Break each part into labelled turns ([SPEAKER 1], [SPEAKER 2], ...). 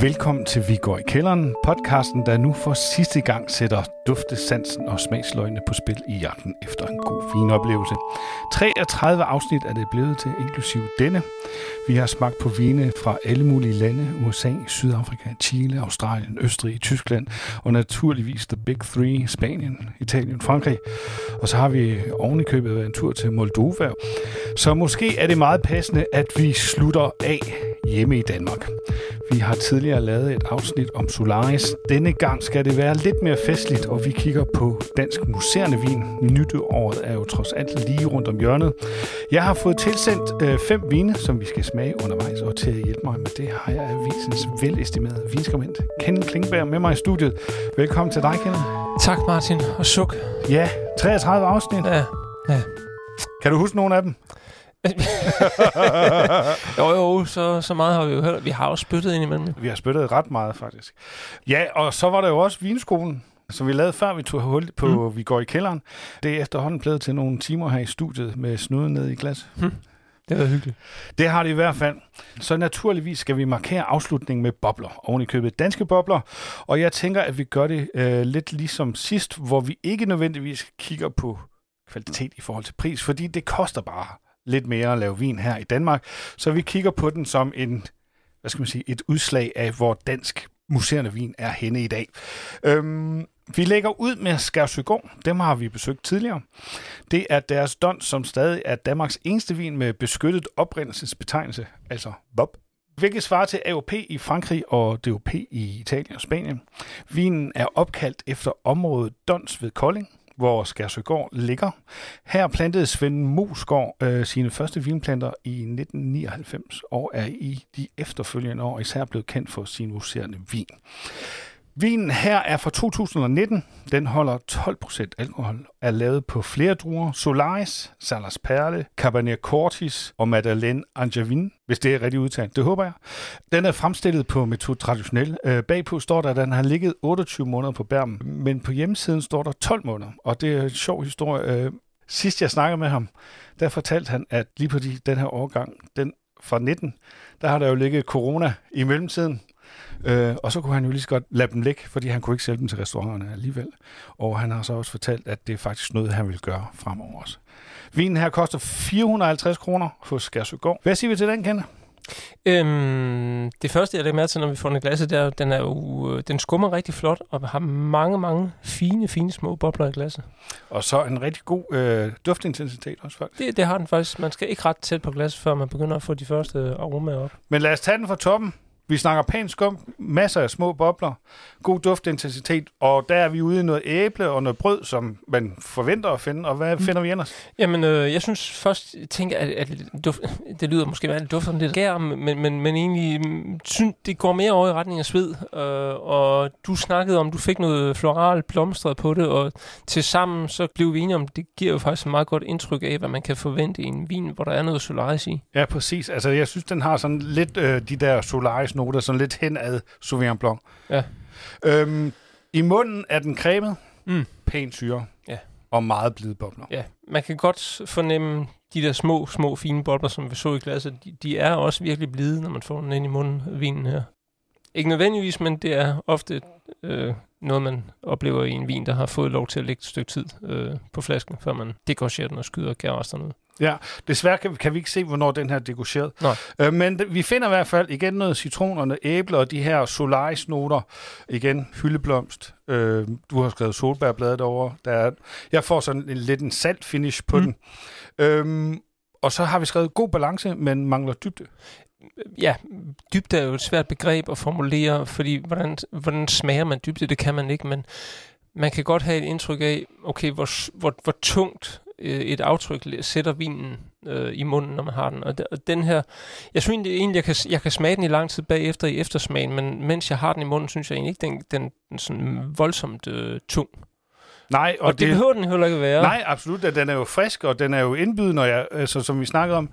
[SPEAKER 1] Velkommen til Vi går i kælderen, podcasten, der nu for sidste gang sætter duftesansen og smagsløgene på spil i jagten efter en god vinoplevelse. 33 afsnit er det blevet til, inklusive denne. Vi har smagt på vine fra alle mulige lande, USA, Sydafrika, Chile, Australien, Østrig, Tyskland og naturligvis The Big Three, Spanien, Italien, Frankrig. Og så har vi ovenikøbet købet været en tur til Moldova. Så måske er det meget passende, at vi slutter af hjemme i Danmark. Vi har tidligere lavet et afsnit om Solaris. Denne gang skal det være lidt mere festligt, og vi kigger på dansk museerne vin. Nytåret er jo trods alt lige rundt om hjørnet. Jeg har fået tilsendt øh, fem vine, som vi skal smage undervejs, og til at hjælpe mig med det har jeg avisens velestimerede vinskribent Kenneth Klingberg med mig i studiet. Velkommen til dig, Kenneth.
[SPEAKER 2] Tak, Martin. Og suk.
[SPEAKER 1] Ja, 33 afsnit.
[SPEAKER 2] Ja, ja.
[SPEAKER 1] Kan du huske nogle af dem?
[SPEAKER 2] jo, jo, så, så meget har vi jo hørt. Vi har jo spyttet ind imellem.
[SPEAKER 1] Vi har spyttet ret meget, faktisk. Ja, og så var der jo også vinskolen, som vi lavede før vi tog hul på mm. Vi går i kælderen. Det er efterhånden blevet til nogle timer her i studiet med snuden ned i glas. Mm.
[SPEAKER 2] Det er hyggeligt.
[SPEAKER 1] Det har det i hvert fald. Så naturligvis skal vi markere afslutningen med bobler. Oven i købet danske bobler. Og jeg tænker, at vi gør det øh, lidt ligesom sidst, hvor vi ikke nødvendigvis kigger på kvalitet i forhold til pris, fordi det koster bare lidt mere at lave vin her i Danmark. Så vi kigger på den som en, hvad skal man sige, et udslag af, hvor dansk museerne vin er henne i dag. Øhm, vi lægger ud med Skærsøgård. Dem har vi besøgt tidligere. Det er deres don, som stadig er Danmarks eneste vin med beskyttet oprindelsesbetegnelse, altså Bob. Hvilket svarer til AOP i Frankrig og DOP i Italien og Spanien. Vinen er opkaldt efter området Dons ved Kolding, hvor Skærsøgård ligger. Her plantede Svend Mosgaard øh, sine første vinplanter i 1999 og er i de efterfølgende år især blevet kendt for sin muserende vin. Vinen her er fra 2019. Den holder 12% alkohol, er lavet på flere druer. Solaris, Salas Perle, Cabernet Cortis og Madeleine Angevin, hvis det er rigtigt udtalt. Det håber jeg. Den er fremstillet på metode traditionel. Øh, bagpå står der, at den har ligget 28 måneder på bærmen, men på hjemmesiden står der 12 måneder. Og det er en sjov historie. Øh, sidst jeg snakkede med ham, der fortalte han, at lige på de, den her årgang, den fra 19, der har der jo ligget corona i mellemtiden. Øh, og så kunne han jo lige så godt lade dem ligge, fordi han kunne ikke sælge dem til restauranterne alligevel. Og han har så også fortalt, at det er faktisk noget, han vil gøre fremover også. Vinen her koster 450 kroner hos Skærsøgård. Hvad siger vi til den, Kende?
[SPEAKER 2] Øhm, det første, jeg lægger mærke til, når vi får den glasset, der, den, er jo, den skummer rigtig flot, og har mange, mange fine, fine små bobler i glasset.
[SPEAKER 1] Og så en rigtig god øh, duftintensitet også, faktisk.
[SPEAKER 2] Det, det har den faktisk. Man skal ikke ret tæt på glasset, før man begynder at få de første aromaer op.
[SPEAKER 1] Men lad os tage den fra toppen. Vi snakker pænt skum, masser af små bobler, god duftintensitet, og der er vi ude i noget æble og noget brød, som man forventer at finde. Og hvad mm. finder vi ellers?
[SPEAKER 2] Jamen, øh, jeg synes først, jeg tænker, at, at duft, det lyder måske meget duft om lidt gær, men, men, men egentlig mm, synes, det går mere over i retning af sved. Øh, og du snakkede om, du fik noget floral blomstret på det, og til sammen så blev vi enige om, det giver jo faktisk et meget godt indtryk af, hvad man kan forvente i en vin, hvor der er noget solaris i.
[SPEAKER 1] Ja, præcis. Altså, jeg synes, den har sådan lidt øh, de der solaris noter, sådan lidt hen ad Sauvignon Blanc.
[SPEAKER 2] Ja.
[SPEAKER 1] Øhm, I munden er den cremet,
[SPEAKER 2] Mm.
[SPEAKER 1] pæn syre
[SPEAKER 2] Ja.
[SPEAKER 1] og meget blide bobler.
[SPEAKER 2] Ja, man kan godt fornemme de der små, små fine bobler, som vi så i glasset. De, de er også virkelig blide, når man får den ind i munden, vinen her. Ikke nødvendigvis, men det er ofte øh, noget, man oplever i en vin, der har fået lov til at ligge et stykke tid øh, på flasken, før man dekorcherer den og skyder kæresterne ud.
[SPEAKER 1] Ja, desværre kan, kan vi ikke se, hvornår den her er degorgeret.
[SPEAKER 2] Nej.
[SPEAKER 1] Øh, men vi finder i hvert fald igen noget citron og noget æble og de her solaris-noter. Igen, hyldeblomst. Øh, du har skrevet solbærbladet over. Der er, jeg får sådan en, lidt en salt finish på
[SPEAKER 2] Mm.
[SPEAKER 1] den. Øhm, og så har vi skrevet god balance, men mangler dybde.
[SPEAKER 2] Ja, dybde er jo et svært begreb at formulere, fordi hvordan, hvordan smager man dybde, det kan man ikke, men man kan godt have et indtryk af, okay, hvor, hvor, hvor tungt øh, et aftryk sætter vinen øh, i munden, når man har den. Og, og den her, jeg synes egentlig, egentlig jeg, kan, jeg kan smage den i lang tid bagefter i eftersmagen, men mens jeg har den i munden, synes jeg egentlig ikke, den, den, den sådan voldsomt øh, tung.
[SPEAKER 1] Nej,
[SPEAKER 2] Og, og det, det behøver den heller ikke være.
[SPEAKER 1] Nej, absolut. Den er jo frisk, og den er jo indbydende, og jeg, altså, som vi snakkede om,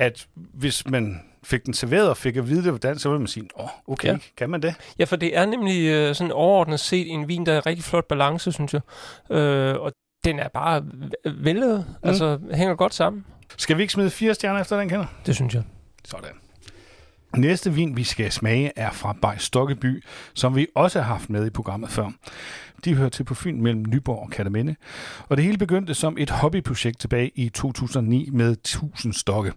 [SPEAKER 1] at hvis man fik den serveret og fik at vide det hvordan, så ville man sige, åh, oh, okay. Ja. kan man det?
[SPEAKER 2] Ja, for det er nemlig øh, sådan overordnet set en vin, der er rigtig flot balance, synes jeg. Øh, og den er bare vældet, mm. altså hænger godt sammen.
[SPEAKER 1] Skal vi ikke smide fire stjerner efter den, kender?
[SPEAKER 2] Det synes jeg.
[SPEAKER 1] Sådan. Næste vin, vi skal smage, er fra Bay Stokkeby, som vi også har haft med i programmet før. De hører til på Fyn mellem Nyborg og Kataminde. Og det hele begyndte som et hobbyprojekt tilbage i 2009 med 1000 stokke.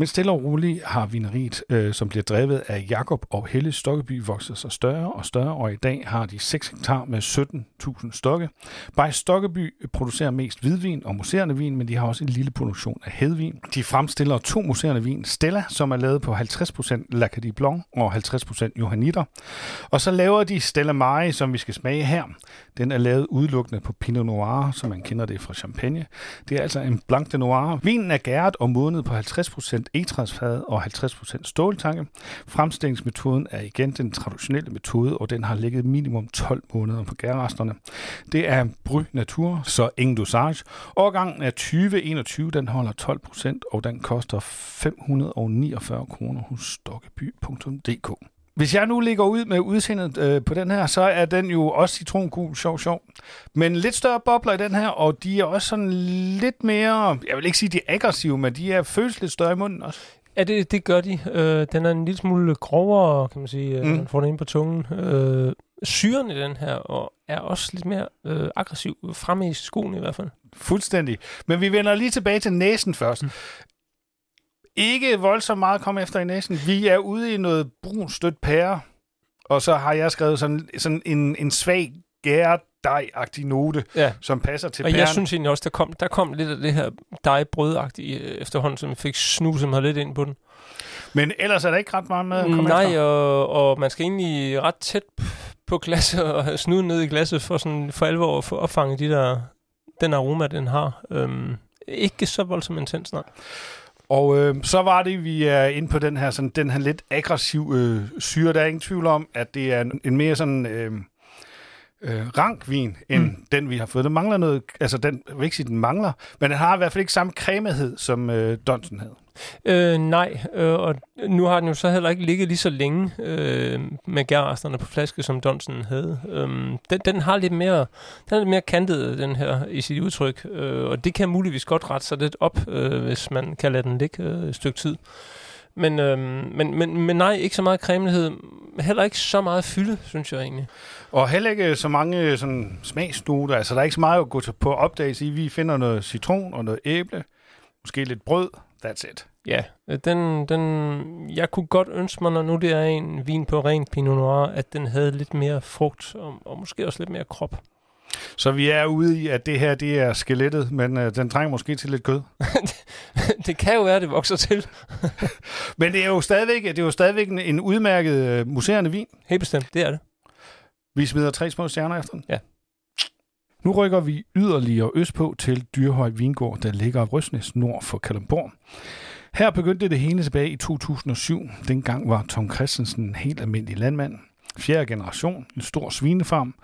[SPEAKER 1] Men stille og roligt har vineriet, øh, som bliver drevet af Jakob og Helle Stokkeby, vokset sig større og større, og i dag har de 6 hektar med 17.000 stokke. Bare Stokkeby producerer mest hvidvin og muserende vin, men de har også en lille produktion af hedvin. De fremstiller to muserende vin, Stella, som er lavet på 50% Lacadie Blanc og 50% Johanniter. Og så laver de Stella Mai, som vi skal smage her. Den er lavet udelukkende på Pinot Noir, som man kender det fra Champagne. Det er altså en Blanc de Noir. Vinen er gæret og modnet på 50% egetræsfad og 50% ståltanke. Fremstillingsmetoden er igen den traditionelle metode, og den har ligget minimum 12 måneder på gærresterne. Det er Bry Natur, så ingen dosage. Årgangen er 2021, den holder 12%, og den koster 549 kroner hos stokkeby.dk. Hvis jeg nu ligger ud med udseendet øh, på den her, så er den jo også citrongul, sjov, sjov. Men lidt større bobler i den her, og de er også sådan lidt mere, jeg vil ikke sige, de er aggressive, men de er føles lidt større i munden også.
[SPEAKER 2] Ja, det, det gør de. Øh, den er en lille smule grovere, kan man sige. Øh, mm. Man får den ind på tungen. Øh, syren i den her og er også lidt mere øh, aggressiv fremme i skoen i hvert fald.
[SPEAKER 1] Fuldstændig. Men vi vender lige tilbage til næsen først. Mm ikke voldsomt meget at komme efter i næsen. Vi er ude i noget brun stødt pære, og så har jeg skrevet sådan, sådan en, en svag gærdej-agtig note, ja. som passer til
[SPEAKER 2] Og pæren. jeg synes egentlig også, der kom, der kom lidt af det her dej-brødagtige øh, efterhånden, som fik snuset mig lidt ind på den.
[SPEAKER 1] Men ellers er der ikke ret meget med at komme
[SPEAKER 2] Nej,
[SPEAKER 1] efter.
[SPEAKER 2] og, og man skal egentlig ret tæt på glasset og have snuden ned i glasset for, sådan, for alvor at få opfanget de der, den aroma, den har. Øhm, ikke så voldsomt intens, nej.
[SPEAKER 1] Og øh, så var det, vi er inde på den her, sådan, den her lidt aggressiv øh, syre. Der er ingen tvivl om, at det er en, en mere sådan... Øh, øh, rankvin, end mm. den, vi har fået. Den mangler noget, altså den, jeg vil ikke sige, den mangler, men den har i hvert fald ikke samme cremighed, som øh, Donsen havde.
[SPEAKER 2] Øh, nej, øh, og nu har den jo så heller ikke ligget lige så længe øh, med gærresterne på flaske, som Donsen havde. Øh, den, den har lidt mere, den er lidt mere kantet, den her, i sit udtryk, øh, og det kan muligvis godt rette sig lidt op, øh, hvis man kan lade den ligge øh, et stykke tid. Men, øh, men, men, men nej, ikke så meget cremelighed. Heller ikke så meget fylde, synes jeg egentlig.
[SPEAKER 1] Og heller ikke så mange sådan, smagsnoter. Altså, der er ikke så meget at gå til på opdagelse i. Vi finder noget citron og noget æble. Måske lidt brød. That's it.
[SPEAKER 2] Ja, den, den, jeg kunne godt ønske mig, når nu det er en vin på ren Pinot Noir, at den havde lidt mere frugt og, og måske også lidt mere krop.
[SPEAKER 1] Så vi er ude i, at det her det er skelettet, men øh, den trænger måske til lidt kød.
[SPEAKER 2] det kan jo være, det vokser til.
[SPEAKER 1] men det er jo stadigvæk, det er jo stadigvæk en, en udmærket øh, museerende vin.
[SPEAKER 2] Helt bestemt, det er det.
[SPEAKER 1] Vi smider tre små stjerner efter den.
[SPEAKER 2] Ja.
[SPEAKER 1] Nu rykker vi yderligere østpå til Dyrhøj Vingård, der ligger Røsnes nord for Kalundborg. Her begyndte det hele tilbage i 2007. Dengang var Tom Christensen en helt almindelig landmand fjerde generation, en stor svinefarm.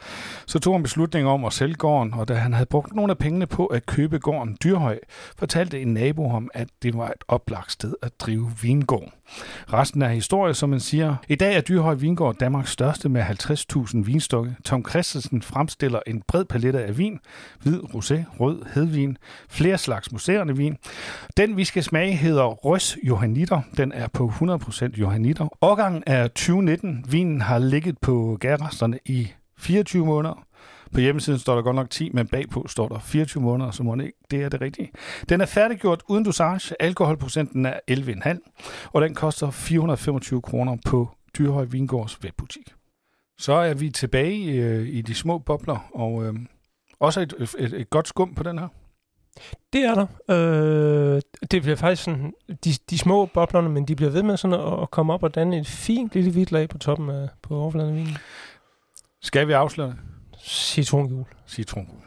[SPEAKER 1] Så tog han beslutning om at sælge gården, og da han havde brugt nogle af pengene på at købe gården Dyrhøj, fortalte en nabo ham, at det var et oplagt sted at drive vingård. Resten er historie, som man siger. I dag er Dyrhøj Vingård Danmarks største med 50.000 vinstokke. Tom Christensen fremstiller en bred palette af vin. Hvid, rosé, rød, hedvin, flere slags museerne vin. Den, vi skal smage, hedder Røs Johanniter. Den er på 100% Johanniter. Årgangen er 2019. Vinen har ligget på gærresterne i 24 måneder. På hjemmesiden står der godt nok 10, men bagpå står der 24 måneder, så må det ikke. Det er det rigtige. Den er færdiggjort uden dosage. Alkoholprocenten er 11,5, og den koster 425 kroner på Dyrhøj Vingårds webbutik. Så er vi tilbage i, øh, i de små bobler, og øh, også et, et, et godt skum på den her.
[SPEAKER 2] Det er der. Øh, det bliver faktisk sådan, de, de små boblerne, men de bliver ved med sådan at, at komme op og danne et fint lille hvidt lag på toppen af på overfladen af vinen.
[SPEAKER 1] Skal vi afsløre det?
[SPEAKER 2] Citrongul.
[SPEAKER 1] Citrongul.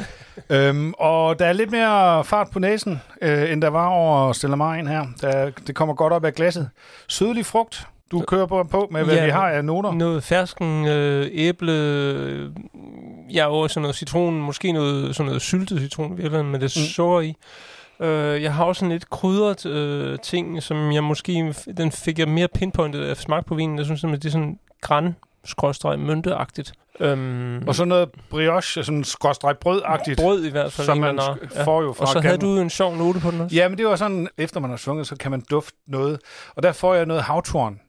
[SPEAKER 1] øhm, og der er lidt mere fart på næsen, øh, end der var over Stella Marien her. Der, det kommer godt op af glasset. Sødlig frugt. Du kører på, på med, hvad ja, vi har af noter.
[SPEAKER 2] Noget fersken, øh, æble, øh, ja, og sådan noget citron, måske noget, sådan noget syltet citron, virkelig, med det mm. sukker i. Øh, jeg har også en lidt krydret øh, ting, som jeg måske, den fik jeg mere pinpointet af smag på vinen. Jeg synes, at det er sådan græn skråstreg mynteagtigt. Øhm,
[SPEAKER 1] Og så noget brioche, sådan skråstreg brødagtigt,
[SPEAKER 2] brød i hvert fald.
[SPEAKER 1] som man
[SPEAKER 2] art.
[SPEAKER 1] får jo fra
[SPEAKER 2] Og så havde du en sjov note på den også.
[SPEAKER 1] Ja, men det var sådan, efter man har sunget, så kan man dufte noget. Og der får jeg noget havtorn.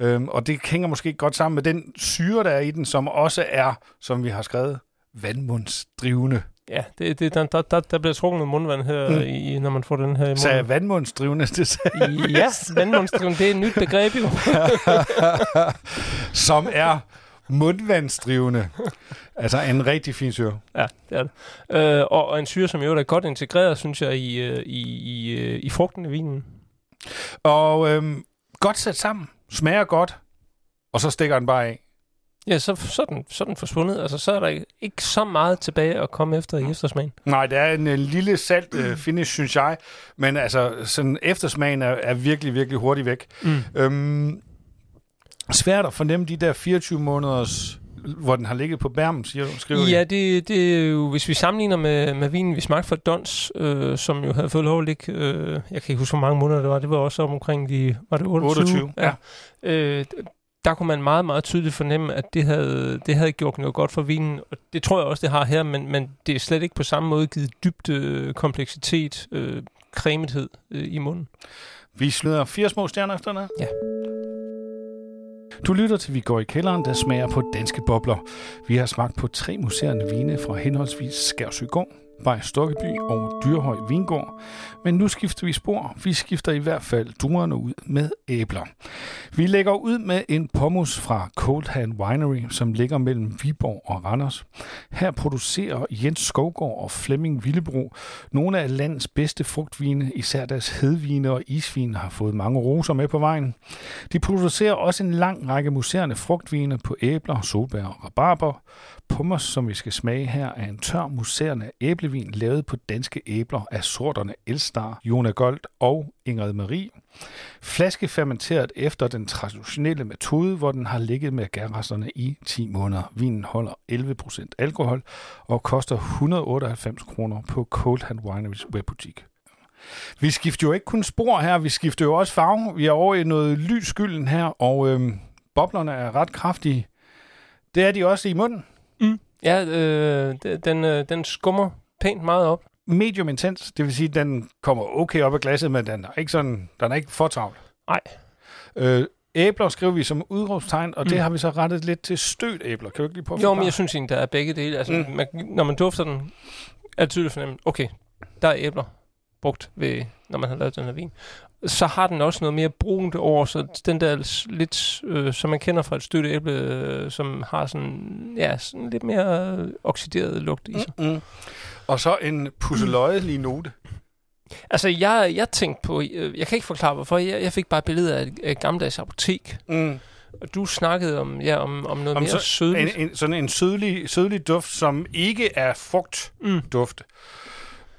[SPEAKER 1] Øhm, og det hænger måske godt sammen med den syre, der er i den, som også er, som vi har skrevet, vandmundsdrivende.
[SPEAKER 2] Ja, det, det, der, der, der, der bliver trukket noget mundvand her,
[SPEAKER 1] Mm.
[SPEAKER 2] i, når man får den her i munden.
[SPEAKER 1] Så vandmundsdrivende, det sagde
[SPEAKER 2] Ja, vandmundsdriven, det er et nyt begreb jo.
[SPEAKER 1] som er mundvandsdrivende. Altså en rigtig fin syre.
[SPEAKER 2] Ja, det er det. Øh, og, og en syre, som jo er godt integreret, synes jeg, i, øh, i, i, øh, i frugten i vinen.
[SPEAKER 1] Og øhm, godt sat sammen. Smager godt. Og så stikker den bare af.
[SPEAKER 2] Ja, så, så, er den, så er den forsvundet. Altså, så er der ikke, ikke så meget tilbage at komme efter i eftersmagen.
[SPEAKER 1] Nej, det er en øh, lille salt øh, finish, synes jeg. Men altså, sådan eftersmagen er, er virkelig, virkelig hurtigt væk.
[SPEAKER 2] Mm.
[SPEAKER 1] Øhm, svært at fornemme de der 24 måneders, hvor den har ligget på bærmen, siger du, skriver
[SPEAKER 2] Ja,
[SPEAKER 1] I.
[SPEAKER 2] det, det er jo, hvis vi sammenligner med, med vinen, vi smagte fra Dons, øh, som jo havde fået lov at ligge, øh, jeg kan ikke huske, hvor mange måneder det var, det var også om omkring de, var det 28?
[SPEAKER 1] 28, ja.
[SPEAKER 2] Øh, der kunne man meget, meget tydeligt fornemme, at det havde, det havde gjort noget godt for vinen, og det tror jeg også, det har her, men, men det er slet ikke på samme måde givet dybde, kompleksitet, øh, cremethed øh, i munden.
[SPEAKER 1] Vi slutter fire små stjerner efter den her.
[SPEAKER 2] Ja.
[SPEAKER 1] Du lytter til Vi går i kælderen, der smager på danske bobler. Vi har smagt på tre museerne vine fra henholdsvis Skærsøgård, Bay Stokkeby og Dyrhøj Vingård. Men nu skifter vi spor. Vi skifter i hvert fald druerne ud med æbler. Vi lægger ud med en pommes fra Cold Hand Winery, som ligger mellem Viborg og Randers. Her producerer Jens Skovgaard og Flemming Villebro nogle af landets bedste frugtvine, især deres hedvine og isvine, har fået mange roser med på vejen. De producerer også en lang række muserende frugtvine på æbler, solbær og rabarber. Pommes, som vi skal smage her, er en tør muserende æblevin lavet på danske æbler af sorterne Elstar, Jona Gold og Ingrid Marie. Flaskefermenteret efter den traditionelle metode, hvor den har ligget med gærresterne i 10 måneder. Vinen holder 11% alkohol og koster 198 kroner på Cold Hand Wineries webbutik. Vi skifter jo ikke kun spor her, vi skifter jo også farve. Vi er over i noget lys skylden her, og øhm, boblerne er ret kraftige. Det er de også i munden. Mm.
[SPEAKER 2] Ja, øh, den, øh, den skummer pænt meget op.
[SPEAKER 1] Medium intens, det vil sige, at den kommer okay op af glasset, men den er ikke, sådan, den er ikke for travlt.
[SPEAKER 2] Nej.
[SPEAKER 1] Øh, æbler skriver vi som udråbstegn, og mm. det har vi så rettet lidt til stødt æbler. Kan du ikke lige prøve
[SPEAKER 2] Jo, men jeg synes egentlig, der er begge dele. Altså,
[SPEAKER 1] Mm.
[SPEAKER 2] man, når man dufter den, er det tydeligt fornemme, okay, der er æbler brugt, ved, når man har lavet den her vin. Så har den også noget mere brunt over, så den der lidt, øh, som man kender fra et støtte æble, øh, som har sådan, ja, sådan lidt mere øh, oxideret lugt i sig. Mm.
[SPEAKER 1] Og så en pusseløjelig note.
[SPEAKER 2] Altså, jeg, jeg tænkte på, øh, jeg kan ikke forklare hvorfor, jeg, jeg fik bare et billede af et, et gammeldags apotek,
[SPEAKER 1] Mm.
[SPEAKER 2] og du snakkede om, ja, om, om noget
[SPEAKER 1] Om
[SPEAKER 2] mere
[SPEAKER 1] så-
[SPEAKER 2] sødligt.
[SPEAKER 1] En, en, sådan en sødlig, sødlig duft, som ikke er frugtduft.
[SPEAKER 2] Mm.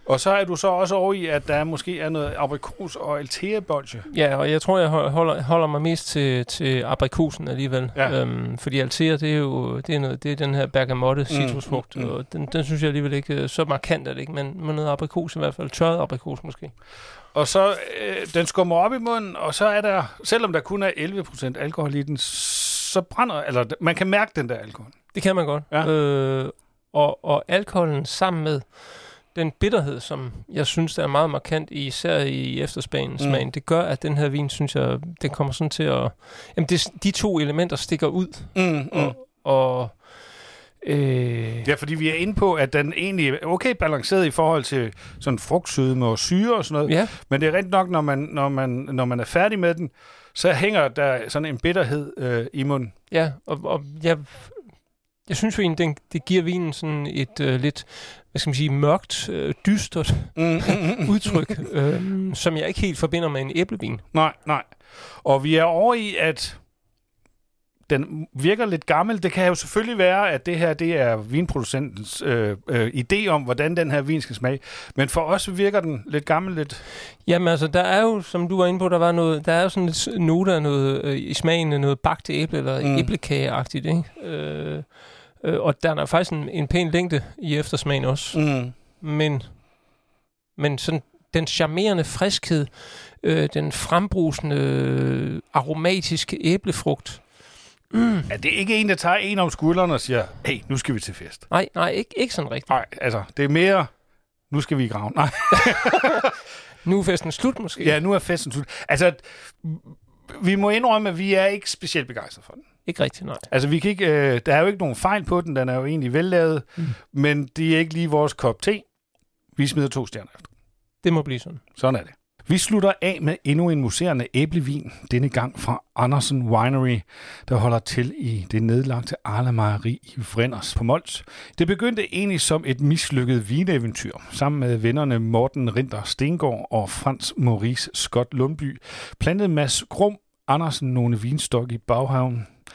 [SPEAKER 1] Og så er du så også over i, at der måske er noget aprikos og alteabolge.
[SPEAKER 2] Ja, og jeg tror, jeg ho- holder, holder mig mest til, til aprikosen alligevel.
[SPEAKER 1] Ja.
[SPEAKER 2] Øhm, fordi alter, det er jo det er, noget, det er den her bergamotte citrusfrugt,
[SPEAKER 1] mm,
[SPEAKER 2] mm,
[SPEAKER 1] mm.
[SPEAKER 2] mm. og den, den synes jeg alligevel ikke øh, så markant er det ikke, men med noget aprikos i hvert fald, tørret aprikos måske.
[SPEAKER 1] Og så øh, den skummer op i munden, og så er der, selvom der kun er 11% alkohol i den, så brænder, eller man kan mærke den der alkohol.
[SPEAKER 2] Det kan man godt.
[SPEAKER 1] Ja.
[SPEAKER 2] Øh, og, og alkoholen sammen med den bitterhed, som jeg synes, der er meget markant, i, især i eftersmagen,
[SPEAKER 1] Mm.
[SPEAKER 2] smagen, det gør, at den her vin, synes jeg, den kommer sådan til at... Jamen, det, de to elementer stikker ud,
[SPEAKER 1] Mm, mm.
[SPEAKER 2] og, og øh,
[SPEAKER 1] Ja, fordi vi er inde på, at den egentlig er okay balanceret i forhold til sådan frugtsødme og syre og sådan noget.
[SPEAKER 2] ja,
[SPEAKER 1] Men det er rent nok, når man, når man, når man er færdig med den, så hænger der sådan en bitterhed øh, i munden.
[SPEAKER 2] Ja, og, og jeg, jeg synes jo egentlig, den, det giver vinen sådan et øh, lidt, hvad skal man sige, mørkt, øh, dystert
[SPEAKER 1] Mm, mm, mm.
[SPEAKER 2] udtryk, øh, som jeg ikke helt forbinder med en æblevin.
[SPEAKER 1] Nej, nej. Og vi er over i, at den virker lidt gammel. Det kan jo selvfølgelig være, at det her det er vinproducentens øh, øh, idé om, hvordan den her vin skal smage. Men for os virker den lidt gammel, lidt...
[SPEAKER 2] Jamen altså, der er jo, som du var inde på, der var noget, der er jo sådan lidt note af noget øh, i smagen af noget bagt æble, eller
[SPEAKER 1] mm.
[SPEAKER 2] æblekageagtigt, ikke? Øh, øh, og der er faktisk en, en pæn længde i eftersmagen også.
[SPEAKER 1] Mm.
[SPEAKER 2] men, men sådan den charmerende friskhed, øh, den frembrusende aromatiske æblefrugt,
[SPEAKER 1] Mm. Er det ikke en, der tager en om skulderen og siger, hey, nu skal vi til fest?
[SPEAKER 2] Nej, nej, ikke, ikke sådan rigtigt.
[SPEAKER 1] Nej, altså, det er mere, nu skal vi i graven. Nej.
[SPEAKER 2] nu er festen slut, måske.
[SPEAKER 1] Ja, nu er festen slut. Altså, vi må indrømme, at vi er ikke specielt begejstrede for den.
[SPEAKER 2] Ikke rigtigt, nej.
[SPEAKER 1] Altså, vi kan ikke, øh, der er jo ikke nogen fejl på den, den er jo egentlig vellavet, mm. men det er ikke lige vores kop te. Vi smider to stjerner efter.
[SPEAKER 2] Det må blive sådan.
[SPEAKER 1] Sådan er det. Vi slutter af med endnu en museerne æblevin, denne gang fra Andersen Winery, der holder til i det nedlagte Arla Mejeri i Vrinders på Mols. Det begyndte egentlig som et mislykket vineventyr, sammen med vennerne Morten Rinder Stengård og Frans Maurice Scott Lundby, plantede Mads Grum Andersen nogle vinstok i baghaven.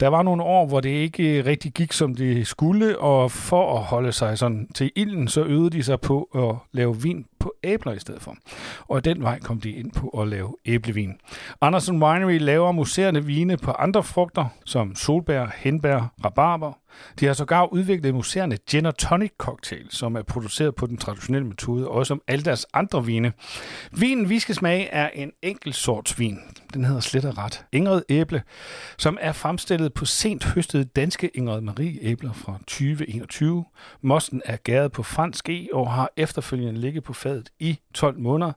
[SPEAKER 1] Der var nogle år, hvor det ikke rigtig gik, som det skulle, og for at holde sig sådan til ilden, så øvede de sig på at lave vin på æbler i stedet for. Og den vej kom de ind på at lave æblevin. Andersen Winery laver muserende vine på andre frugter, som solbær, henbær, rabarber. De har sågar udviklet muserende Gin og Tonic Cocktail, som er produceret på den traditionelle metode, og som alle deres andre vine. Vinen, vi skal smage, er en enkelt sorts vin. Den hedder slet og ret. Ingrid Æble, som er fremstillet på sent høstede danske Ingrid Marie æbler fra 2021. Mosten er gæret på fransk E og har efterfølgende ligget på fadet i 12 måneder.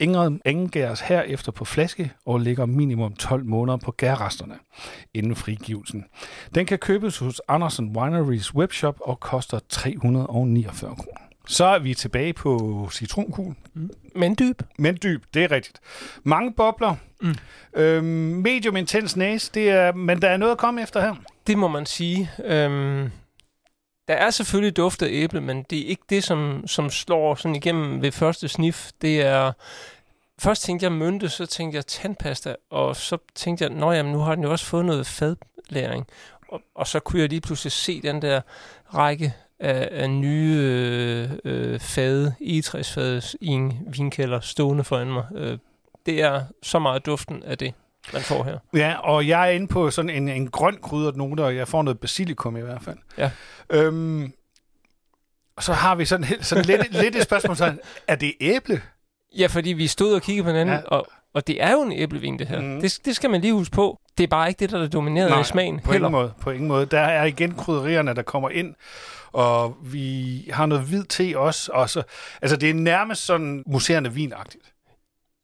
[SPEAKER 1] Ingrid angæres herefter på flaske og ligger minimum 12 måneder på gærresterne inden frigivelsen. Den kan købes hos Andersen Wineries webshop og koster 349 kroner. Så er vi tilbage på citronkugl.
[SPEAKER 2] Mm. Men dyb.
[SPEAKER 1] Men dyb, det er rigtigt. Mange bobler. Mm. Øhm, medium intens næse, det er, men der er noget at komme efter her.
[SPEAKER 2] Det må man sige. Øhm, der er selvfølgelig duft af æble, men det er ikke det, som, som slår sådan igennem ved første snif. Det er... Først tænkte jeg mynte, så tænkte jeg tandpasta, og så tænkte jeg, nå jamen, nu har den jo også fået noget fadlæring. Og, og så kunne jeg lige pludselig se den der række af, af nye øh, øh, fade, egetræsfades i en vinkælder stående foran mig. Øh, det er så meget duften af det, man får her.
[SPEAKER 1] Ja, og jeg er inde på sådan en, en grøn krydret note, og jeg får noget basilikum i hvert fald.
[SPEAKER 2] Ja.
[SPEAKER 1] Øhm, og så har vi sådan, sådan lidt, lidt et spørgsmål, sådan, er det æble?
[SPEAKER 2] Ja, fordi vi stod og kiggede på hinanden, ja. og, og det er jo en æblevin, det her. Mm. Det, det skal man lige huske på. Det er bare ikke det, der er domineret Nej, i smagen.
[SPEAKER 1] på heller. ingen måde. På ingen måde. Der er igen krydderierne, der kommer ind, og vi har noget hvid te også. Og så, altså, det er nærmest sådan museerne vinagtigt.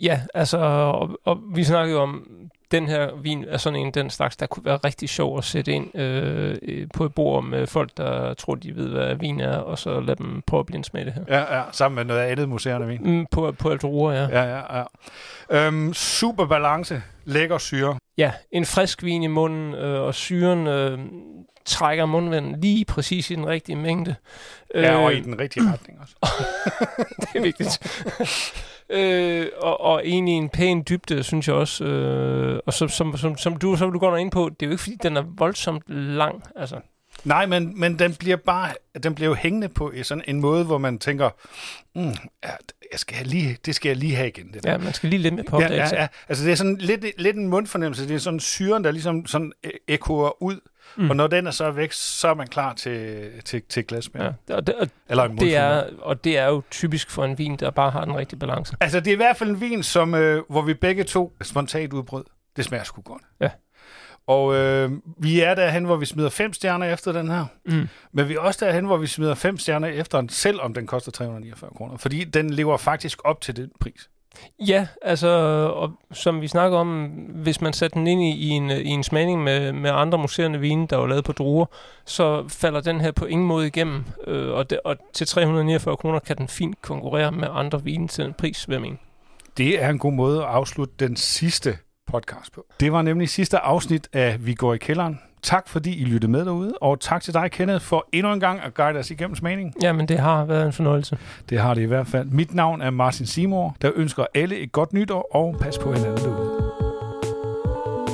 [SPEAKER 2] Ja, altså, og, og vi snakkede jo om, den her vin er sådan en den slags, der kunne være rigtig sjov at sætte ind øh, på et bord med folk, der tror, de ved, hvad vin er, og så lade dem prøve at blindsmage det her.
[SPEAKER 1] Ja, ja, sammen med noget andet museerne vin.
[SPEAKER 2] Mm, på, på Altrua, ja.
[SPEAKER 1] Ja, ja, ja. Øhm, super balance, lækker syre.
[SPEAKER 2] Ja, en frisk vin i munden, øh, og syren øh, trækker mundvinden lige præcis i den rigtige mængde.
[SPEAKER 1] Ja, og i øh, den rigtige retning også.
[SPEAKER 2] det er vigtigt. øh, og, og egentlig en pæn dybde, synes jeg også. Øh, og som, som, som, som, du, som du går ind på, det er jo ikke, fordi den er voldsomt lang. Altså.
[SPEAKER 1] Nej, men, men den bliver bare, den bliver jo hængende på sådan en måde, hvor man tænker, mm, ja, jeg skal lige, det skal jeg lige have igen. Det
[SPEAKER 2] der. Ja, man skal lige lidt med på
[SPEAKER 1] ja, ja, ja, altså det er sådan lidt, lidt en mundfornemmelse. Det er sådan syren, der ligesom sådan ekoer ud Mm. Og når den er så væk, så er man klar til, til, til glasmær. Ja,
[SPEAKER 2] og det, og Eller en det er, og det er jo typisk for en vin, der bare har den rigtige balance.
[SPEAKER 1] Altså, det er i hvert fald en vin, som, øh, hvor vi begge to spontant udbrød. Det smager sgu godt.
[SPEAKER 2] Ja.
[SPEAKER 1] Og øh, vi er derhen, hvor vi smider fem stjerner efter den her. Mm. Men vi er også derhen, hvor vi smider fem stjerner efter den, selvom den koster 349 kroner. Fordi den lever faktisk op til den pris.
[SPEAKER 2] Ja, altså, og som vi snakker om, hvis man sætter den ind i, i, en, i en smagning med, med andre muserende vine, der er lavet på druer, så falder den her på ingen måde igennem. Øh, og, de, og til 349 kroner kan den fint konkurrere med andre vine til en pris, hvad jeg mener.
[SPEAKER 1] Det er en god måde at afslutte den sidste podcast på. Det var nemlig sidste afsnit af Vi går i kælderen. Tak fordi I lyttede med derude, og tak til dig, Kenneth, for endnu en gang at guide os igennem smagningen.
[SPEAKER 2] Jamen, det har været en fornøjelse.
[SPEAKER 1] Det har det i hvert fald. Mit navn er Martin Simor, der ønsker alle et godt nytår, og pas på hinanden derude.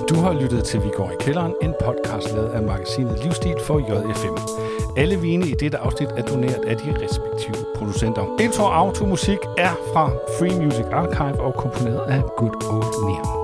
[SPEAKER 1] Du har lyttet til Vi går i kælderen, en podcast lavet af magasinet Livsstil for JFM. Alle vine i dette afsnit er doneret af de respektive producenter. Intro og musik er fra Free Music Archive og komponeret af Good Old Neon.